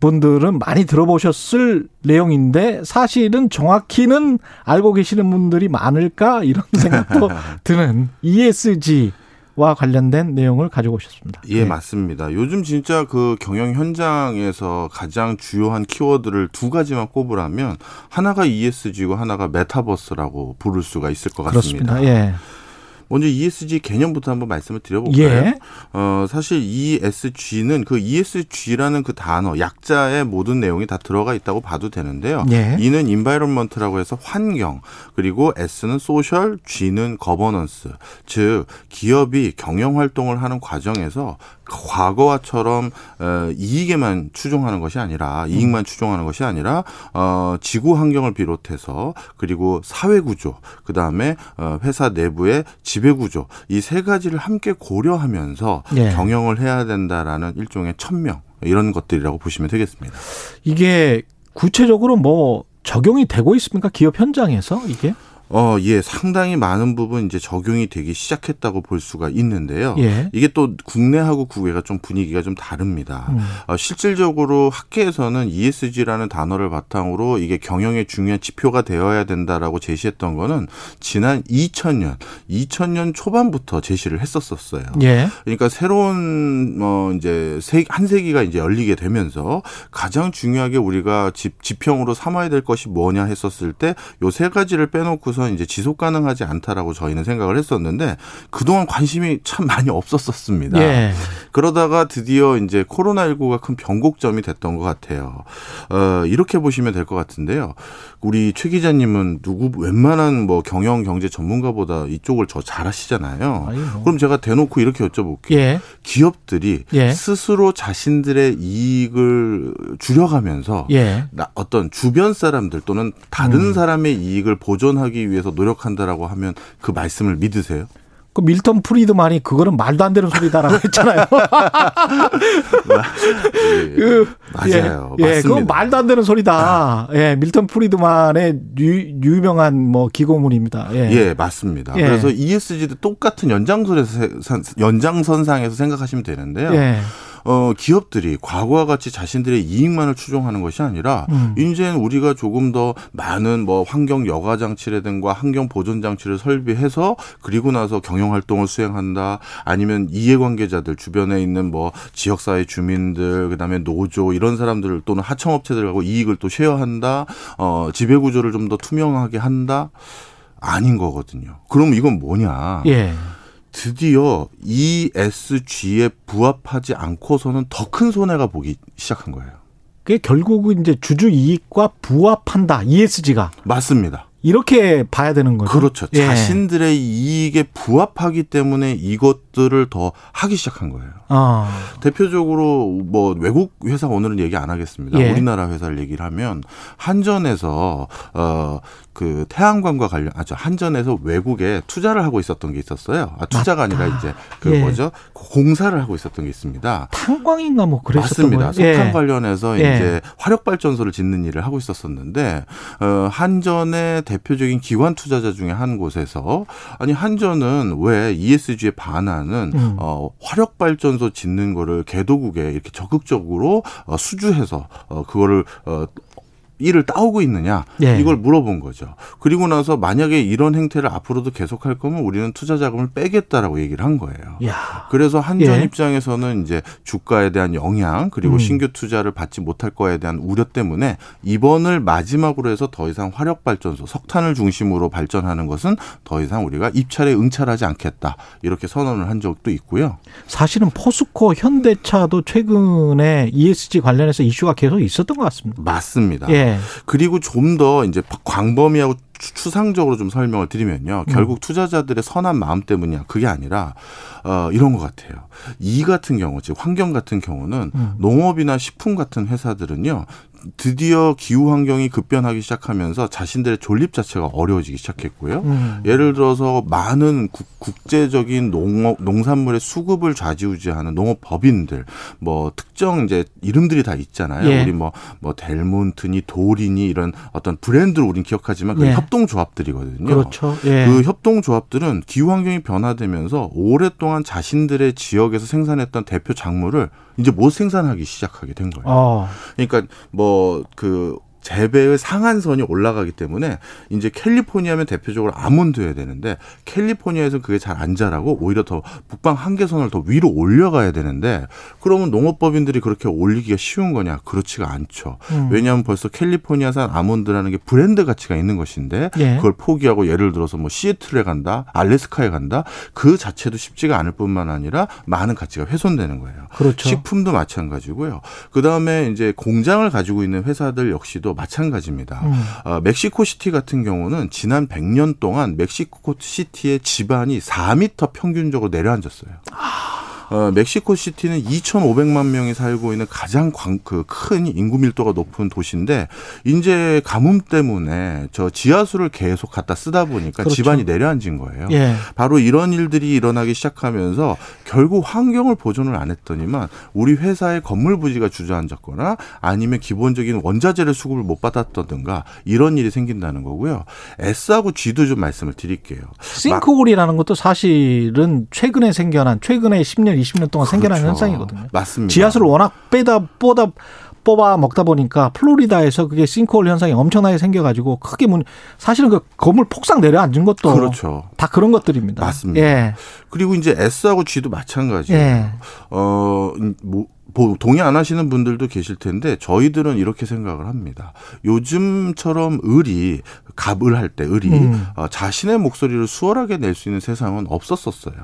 분들은 많이 들어보셨을 내용인데 사실은 정확히는 알고 계시는 분들이 많을까 이런 생각도 드는 ESG 와 관련된 내용을 가지고 오셨습니다. 예, 네. 맞습니다. 요즘 진짜 그 경영 현장에서 가장 주요한 키워드를 두 가지만 꼽으라면 하나가 ESG고 하나가 메타버스라고 부를 수가 있을 것 같습니다. 그렇습니다. 예. 먼저 ESG 개념부터 한번 말씀을 드려볼까요? 예. 어, 사실 ESG는 그 ESG라는 그 단어, 약자의 모든 내용이 다 들어가 있다고 봐도 되는데요. 예. E는 environment라고 해서 환경, 그리고 S는 social, G는 governance. 즉, 기업이 경영 활동을 하는 과정에서 과거와처럼 어, 이익에만 추종하는 것이 아니라 이익만 추종하는 것이 아니라 어, 지구 환경을 비롯해서 그리고 사회 구조 그 다음에 어, 회사 내부의 지배 구조 이 세 가지를 함께 고려하면서 예. 경영을 해야 된다라는 일종의 천명 이런 것들이라고 보시면 되겠습니다. 이게 구체적으로 뭐 적용이 되고 있습니까? 기업 현장에서 이게? 어, 예, 상당히 많은 부분 이제 적용이 되기 시작했다고 볼 수가 있는데요. 예. 이게 또 국내하고 국외가 좀 분위기가 좀 다릅니다. 음. 어, 실질적으로 학계에서는 ESG라는 단어를 바탕으로 이게 경영의 중요한 지표가 되어야 된다라고 제시했던 거는 지난 2000년, 2000년 초반부터 제시를 했었었어요. 예. 그러니까 새로운 뭐 이제 세, 한 세기가 이제 열리게 되면서 가장 중요하게 우리가 집 지평으로 삼아야 될 것이 뭐냐 했었을 때 요 세 가지를 빼놓고서 이제 지속 가능하지 않다라고 저희는 생각을 했었는데 그동안 관심이 참 많이 없었었습니다. 예. 그러다가 드디어 이제 코로나19가 큰 변곡점이 됐던 것 같아요. 어, 이렇게 보시면 될 것 같은데요. 우리 최 기자님은 누구 웬만한 뭐 경영 경제 전문가보다 이쪽을 저 잘하시잖아요. 뭐. 그럼 제가 대놓고 이렇게 여쭤볼게요. 예. 기업들이 예. 스스로 자신들의 이익을 줄여가면서 예. 나- 어떤 주변 사람들 또는 다른 음. 사람의 이익을 보존하기 위해서 노력한다라고 하면 그 말씀을 믿으세요? 그 밀턴 프리드만이 그거는 말도 안 되는 소리다라고 했잖아요. 그, 맞아요. 예, 예. 그건 말도 안 되는 소리다. 예, 밀턴 프리드만의 유, 유명한 뭐 기고문입니다. 예. 예, 맞습니다. 예. 그래서 ESG도 똑같은 연장선에서 연장선상에서 생각하시면 되는데요. 예. 어, 기업들이 과거와 같이 자신들의 이익만을 추종하는 것이 아니라 음. 이제는 우리가 조금 더 많은 뭐 환경 여가 장치라든가 환경 보존 장치를 설비해서 그리고 나서 경영 활동을 수행한다. 아니면 이해관계자들 주변에 있는 뭐 지역사회 주민들 그다음에 노조 이런 사람들 또는 하청업체들하고 이익을 또 쉐어한다. 어, 지배 구조를 좀 더 투명하게 한다. 아닌 거거든요. 그럼 이건 뭐냐? 예. 드디어 ESG에 부합하지 않고서는 더 큰 손해가 보기 시작한 거예요. 그게 결국은 이제 주주 이익과 부합한다. ESG가. 맞습니다. 이렇게 봐야 되는 거죠. 그렇죠. 예. 자신들의 이익에 부합하기 때문에 이것 들을 더 하기 시작한 거예요. 어. 대표적으로 뭐 외국 회사 오늘은 얘기 안 하겠습니다. 예. 우리나라 회사를 얘기를 하면 한전에서 어 그 태양광과 관련 아저 한전에서 외국에 투자를 하고 있었던 게 있었어요. 아 투자가 맞다. 아니라 이제 그 예. 뭐죠 공사를 하고 있었던 게 있습니다. 탄광인가 뭐 그랬었던 맞습니다. 거예요. 석탄 예. 관련해서 예. 이제 화력 발전소를 짓는 일을 하고 있었었는데 어 한전의 대표적인 기관 투자자 중에 한 곳에서 아니 한전은 왜 ESG에 반 하는 음. 어 화력 발전소 짓는 거를 개도국에 이렇게 적극적으로 어 수주해서 어 그거를 어 일을 따오고 있느냐 예. 이걸 물어본 거죠. 그리고 나서 만약에 이런 행태를 앞으로도 계속할 거면 우리는 투자 자금을 빼겠다라고 얘기를 한 거예요. 야. 그래서 한전 예. 입장에서는 이제 주가에 대한 영향 그리고 음. 신규 투자를 받지 못할 거에 대한 우려 때문에 이번을 마지막으로 해서 더 이상 화력 발전소 석탄을 중심으로 발전하는 것은 더 이상 우리가 입찰에 응찰하지 않겠다 이렇게 선언을 한 적도 있고요. 사실은 포스코 현대차도 최근에 ESG 관련해서 이슈가 계속 있었던 것 같습니다. 맞습니다. 예. 그리고 좀 더 이제 광범위하고 추- 추상적으로 좀 설명을 드리면요. 음. 결국 투자자들의 선한 마음 때문이야. 그게 아니라 어 이런 것 같아요. 이 같은 경우, 즉 환경 같은 경우는 음. 농업이나 식품 같은 회사들은요. 드디어 기후 환경이 급변하기 시작하면서 자신들의 존립 자체가 어려워지기 시작했고요. 음. 예를 들어서 많은 국, 국제적인 농업 농산물의 수급을 좌지우지하는 농업 법인들 뭐 특정 이제 이름들이 다 있잖아요. 예. 우리 뭐뭐 델몬트니 도리니 이런 어떤 브랜드를 우린 기억하지만 그 예. 협동조합들이거든요. 그렇죠. 예. 그 협동조합들은 기후 환경이 변화되면서 오랫동안 자신들의 지역에서 생산했던 대표 작물을 이제 못 생산하기 시작하게 된 거예요. 어. 그러니까 뭐 그 재배의 상한선이 올라가기 때문에 이제 캘리포니아면 대표적으로 아몬드여야 되는데 캘리포니아에서 그게 잘 안 자라고 오히려 더 북방 한계선을 더 위로 올려가야 되는데 그러면 농업법인들이 그렇게 올리기가 쉬운 거냐? 그렇지가 않죠. 음. 왜냐하면 벌써 캘리포니아산 아몬드라는 게 브랜드 가치가 있는 것인데 예. 그걸 포기하고 예를 들어서 뭐 시애틀에 간다, 알래스카에 간다 그 자체도 쉽지가 않을 뿐만 아니라 많은 가치가 훼손되는 거예요. 그렇죠. 식품도 마찬가지고요. 그 다음에 이제 공장을 가지고 있는 회사들 역시도 마찬가지입니다. 음. 어, 멕시코 시티 같은 경우는 지난 100년 동안 멕시코 시티의 지반이 4미터 평균적으로 내려앉았어요. 어, 멕시코 시티는 2,500만 명이 살고 있는 가장 그큰 인구 밀도가 높은 도시인데 이제 가뭄 때문에 저 지하수를 계속 갖다 쓰다 보니까 그렇죠. 지반이 내려앉은 거예요. 예. 바로 이런 일들이 일어나기 시작하면서 결국 환경을 보존을 안 했더니만 우리 회사의 건물 부지가 주저앉았거나 아니면 기본적인 원자재를 수급을 못 받았다든가 이런 일이 생긴다는 거고요. S하고 G도 좀 말씀을 드릴게요. 싱크홀이라는 것도 사실은 최근에 생겨난 최근에 10년, 20년 동안 생겨난 그렇죠. 현상이거든요. 맞습니다. 지하수를 워낙 빼다 뻗다 뽑아 먹다 보니까 플로리다에서 그게 싱크홀 현상이 엄청나게 생겨가지고 크게 문 사실은 그 건물 폭삭 내려앉은 것도 그렇죠. 다 그런 것들입니다. 맞습니다. 예. 그리고 이제 S하고 G도 마찬가지예요. 예. 어, 뭐, 뭐 동의 안 하시는 분들도 계실 텐데 저희들은 이렇게 생각을 합니다. 요즘처럼 을이 갑을 할 때 을이 음. 어, 자신의 목소리를 수월하게 낼 수 있는 세상은 없었었어요.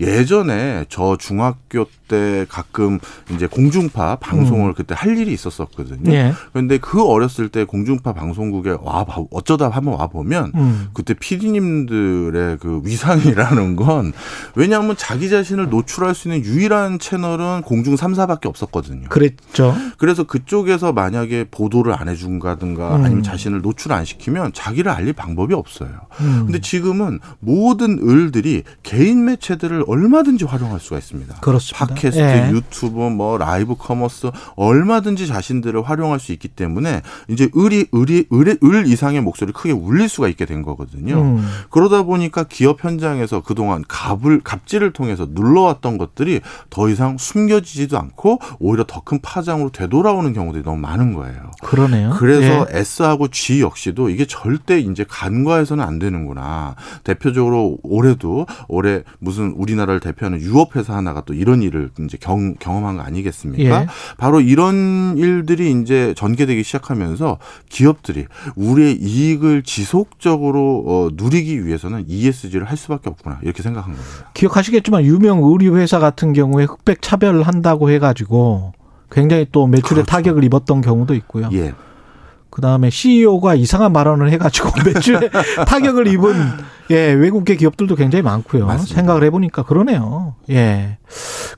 예전에 저 중학교 때 가끔 이제 공중파 방송을 그때 할 일이 있었었거든요. 음. 예. 그런데 그 어렸을 때 공중파 방송국에 와 봐- 어쩌다 한번 와 보면 음. 그때 PD님들의 그 위상이라는 건 왜냐하면 자기 자신을 노출할 수 있는 유일한 채널은 공중 3사밖에 없었거든요. 그랬죠. 그래서 그쪽에서 만약에 보도를 안 해준다든가 음. 아니면 자신을 노출 안 시키면 자기를 알릴 방법이 없어요. 음. 근데 지금은 모든 을들이 개인 매체들을 얼마든지 활용할 수가 있습니다. 그렇습니다. 팟캐스트, 예. 유튜브, 뭐 라이브 커머스 얼마든지 자신들을 활용할 수 있기 때문에 이제 을이 을이 을의 을 이상의 목소리를 크게 울릴 수가 있게 된 거거든요. 음. 그러다 보니까 기업 현장에서 그동안 갑을 갑질을 통해서 눌러왔던 것들이 더 이상 숨겨지지도 않고 오히려 더 큰 파장으로 되돌아오는 경우들이 너무 많은 거예요. 그러네요. 그래서 예. S하고 G 역시도 이게 절대 이제 간과해서는 안 되는구나. 대표적으로 올해도 올해 무슨 우리나라를 대표하는 유업 회사 하나가 또 이런 일을 이제 경, 경험한 거 아니겠습니까? 예. 바로 이런 일들이 이제 전개되기 시작하면서 기업들이 우리의 이익을 지속적으로 어, 누리기 위해서는 ESG를 할 수밖에 없구나 이렇게 생각한 겁니다. 기억하시겠지만 유명 의류 회사 같은 경우에 흑백 차별을 한다고 해가지고 굉장히 또 매출에 그렇죠. 타격을 입었던 경우도 있고요. 예. 그 다음에 CEO가 이상한 발언을 해가지고 매출에 타격을 입은 예 외국계 기업들도 굉장히 많고요. 맞습니다. 생각을 해보니까 그러네요. 예.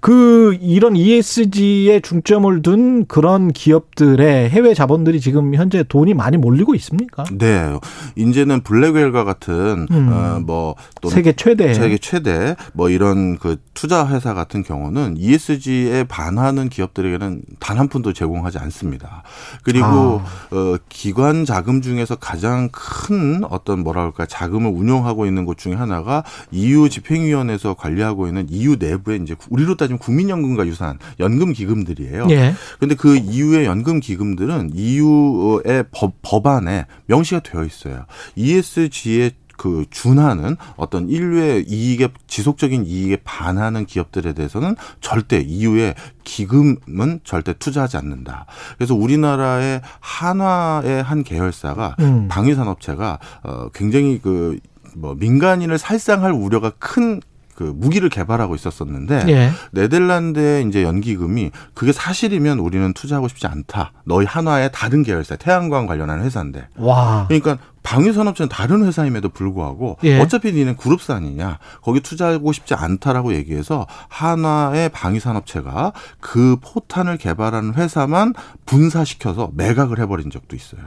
그 이런 ESG에 중점을 둔 그런 기업들의 해외 자본들이 지금 현재 돈이 많이 몰리고 있습니까? 네. 이제는 블랙웰과 같은 음. 어, 뭐또 세계 최대. 세계 최대 뭐 이런 그 투자 회사 같은 경우는 ESG에 반하는 기업들에게는 단 한 푼도 제공하지 않습니다. 그리고 아. 어 기관 자금 중에서 가장 큰 어떤 뭐랄까 자금을 운용하고 있는 곳 중에 하나가 EU 집행위원회에서 관리하고 있는 EU 내부에 이제 우리로 따지면 국민연금과 유사한 연금 기금들이에요. 예. 근데 그 EU의 연금 기금들은 EU의 법, 법안에 명시가 되어 있어요. ESG에 그 준하는 어떤 인류의 이익에 지속적인 이익에 반하는 기업들에 대해서는 절대 EU의 기금은 절대 투자하지 않는다. 그래서 우리나라의 한화의 한 계열사가 음. 방위산업체가 어 굉장히 그 뭐 민간인을 살상할 우려가 큰그 무기를 개발하고 있었었는데 예. 네덜란드의 이제 연기금이 그게 사실이면 우리는 투자하고 싶지 않다. 너희 한화의 다른 계열사 태양광 관련한 회사인데. 와. 그러니까 방위산업체는 다른 회사임에도 불구하고 예. 어차피 니는 그룹사 아니냐 거기 투자하고 싶지 않다라고 얘기해서 한화의 방위산업체가 그 포탄을 개발하는 회사만 분사시켜서 매각을 해버린 적도 있어요.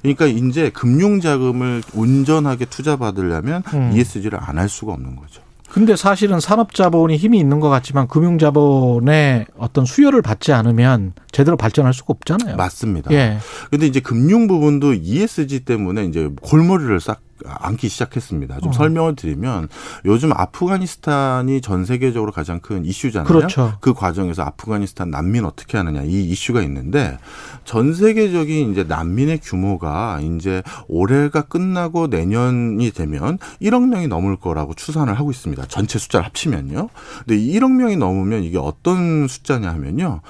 그러니까 이제 금융자금을 온전하게 투자받으려면 음. ESG를 안 할 수가 없는 거죠. 근데 사실은 산업자본이 힘이 있는 것 같지만 금융자본의 어떤 수요를 받지 않으면 제대로 발전할 수가 없잖아요. 맞습니다. 예. 근데 이제 금융 부분도 ESG 때문에 이제 골머리를 싹 앉기 시작했습니다. 좀 어. 설명을 드리면 요즘 아프가니스탄이 전 세계적으로 가장 큰 이슈잖아요. 그렇죠. 그 과정에서 아프가니스탄 난민 어떻게 하느냐 이 이슈가 있는데 전 세계적인 이제 난민의 규모가 이제 올해가 끝나고 내년이 되면 1억 명이 넘을 거라고 추산을 하고 있습니다. 전체 숫자를 합치면요. 근데 이 1억 명이 넘으면 이게 어떤 숫자냐 하면요.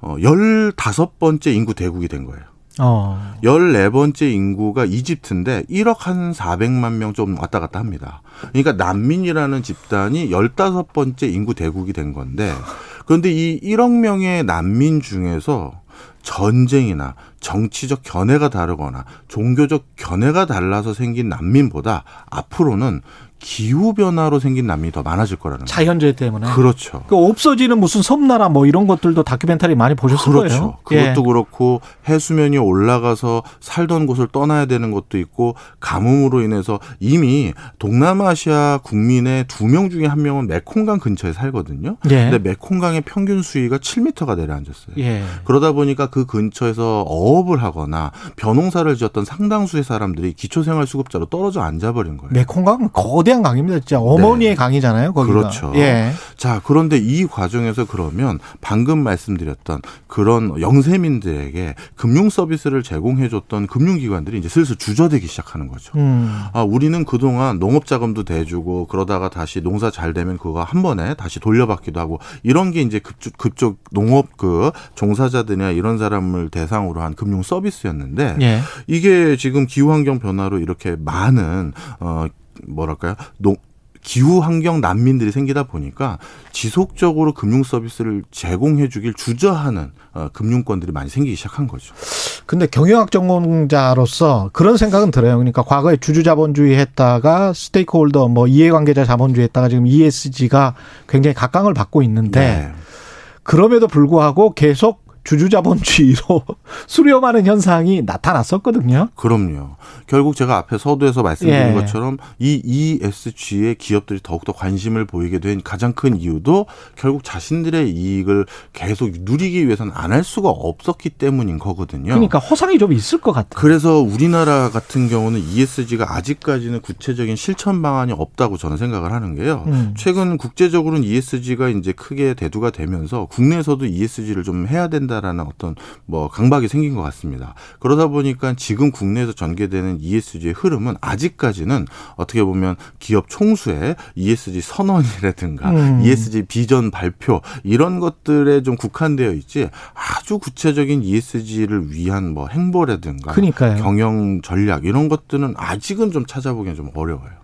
어 15번째 인구 대국이 된 거예요. 어. 14번째 인구가 이집트인데 1억 한 400만 명 좀 왔다 갔다 합니다. 그러니까 난민이라는 집단이 15번째 인구 대국이 된 건데 그런데 이 1억 명의 난민 중에서 전쟁이나 정치적 견해가 다르거나 종교적 견해가 달라서 생긴 난민보다 앞으로는 기후 변화로 생긴 난민이 더 많아질 거라는. 자연재해 때문에. 그렇죠. 그 없어지는 무슨 섬나라 뭐 이런 것들도 다큐멘터리 많이 보셨을 그렇죠. 거예요. 그것도 예. 그렇고 해수면이 올라가서 살던 곳을 떠나야 되는 것도 있고 가뭄으로 인해서 이미 동남아시아 국민의 두 명 중에 한 명은 메콩강 근처에 살거든요. 예. 근데 메콩강의 평균 수위가 7m가 내려앉았어요. 예. 그러다 보니까 그 근처에서 어업을 하거나 벼농사를 지었던 상당수의 사람들이 기초생활수급자로 떨어져 앉아버린 거예요. 메콩강 거대 한 강입니다. 진짜 어머니의 강이잖아요. 거기가. 네. 그렇죠. 예. 자, 그런데 이 과정에서 그러면 방금 말씀드렸던 그런 영세민들에게 금융 서비스를 제공해줬던 금융기관들이 이제 슬슬 주저되기 시작하는 거죠. 음. 아, 우리는 그동안 농업 자금도 대주고 그러다가 다시 농사 잘 되면 그거 한 번에 다시 돌려받기도 하고 이런 게 이제 급쪽, 급쪽 농업 그 종사자들이나 이런 사람을 대상으로 한 금융 서비스였는데 예. 이게 지금 기후 환경 변화로 이렇게 많은 어 뭐랄까요? 농 기후 환경 난민들이 생기다 보니까 지속적으로 금융 서비스를 제공해 주길 주저하는 어, 금융권들이 많이 생기기 시작한 거죠. 근데 경영학 전공자로서 그런 생각은 들어요. 그러니까 과거에 주주 자본주의 했다가 스테이크홀더 뭐 이해관계자 자본주의 했다가 지금 ESG가 굉장히 각광을 받고 있는데 네. 그럼에도 불구하고 계속 주주자본주의로 수렴하는 현상이 나타났었거든요. 그럼요. 결국 제가 앞에 서두에서 말씀드린 예. 것처럼 이 ESG에 기업들이 더욱더 관심을 보이게 된 가장 큰 이유도 결국 자신들의 이익을 계속 누리기 위해서는 안 할 수가 없었기 때문인 거거든요. 그러니까 허상이 좀 있을 것 같아요. 그래서 우리나라 같은 경우는 ESG가 아직까지는 구체적인 실천 방안이 없다고 저는 생각을 하는 게요. 음. 최근 국제적으로는 ESG가 이제 크게 대두가 되면서 국내에서도 ESG를 좀 해야 된다 라는 어떤 뭐 강박이 생긴 것 같습니다. 그러다 보니까 지금 국내에서 전개되는 ESG의 흐름은 아직까지는 어떻게 보면 기업 총수의 ESG 선언이라든가 음. ESG 비전 발표 이런 것들에 좀 국한되어 있지 아주 구체적인 ESG를 위한 뭐 행보라든가 그러니까요. 경영 전략 이런 것들은 아직은 좀 찾아보기는 좀 어려워요.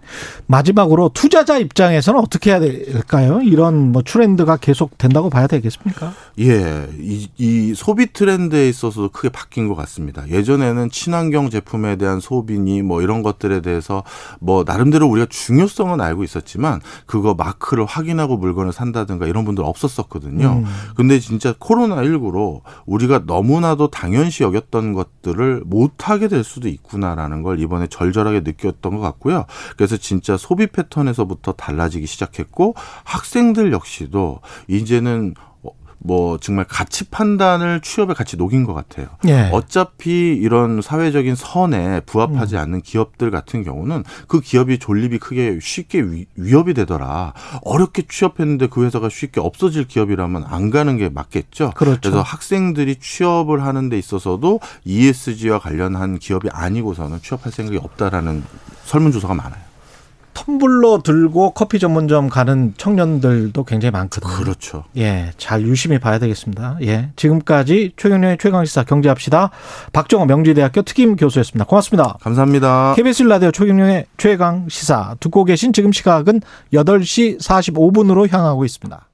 마지막으로 투자자 입장에서는 어떻게 해야 될까요? 이런 뭐 트렌드가 계속 된다고 봐야 되겠습니까? 예, 이, 이 소비 트렌드에 있어서도 크게 바뀐 것 같습니다. 예전에는 친환경 제품에 대한 소비니 뭐 이런 것들에 대해서 뭐 나름대로 우리가 중요성은 알고 있었지만 그거 마크를 확인하고 물건을 산다든가 이런 분들 없었었거든요. 음. 근데 진짜 코로나19로 우리가 너무나도 당연시 여겼던 것들을 못하게 될 수도 있구나라는 걸 이번에 절절하게 느꼈던 것 같고요. 그래서 진짜 소비 패턴에서부터 달라지기 시작했고 학생들 역시도 이제는 어, 뭐 정말 가치 판단을 취업에 같이 녹인 것 같아요. 예. 어차피 이런 사회적인 선에 부합하지 않는 기업들 같은 경우는 그 기업이 존립이 크게 쉽게 위, 위협이 되더라. 어렵게 취업했는데 그 회사가 쉽게 없어질 기업이라면 안 가는 게 맞겠죠. 그렇죠. 그래서 학생들이 취업을 하는 데 있어서도 ESG와 관련한 기업이 아니고서는 취업할 생각이 없다라는 설문조사가 많아요. 텀블러 들고 커피 전문점 가는 청년들도 굉장히 많거든요. 그렇죠. 예, 잘 유심히 봐야 되겠습니다. 예, 지금까지 최경련의 최강시사 경제합시다. 박정호 명지대학교 특임 교수였습니다. 고맙습니다. 감사합니다. KBS 라디오 최경련의 최강시사 듣고 계신 지금 시각은 8시 45분으로 향하고 있습니다.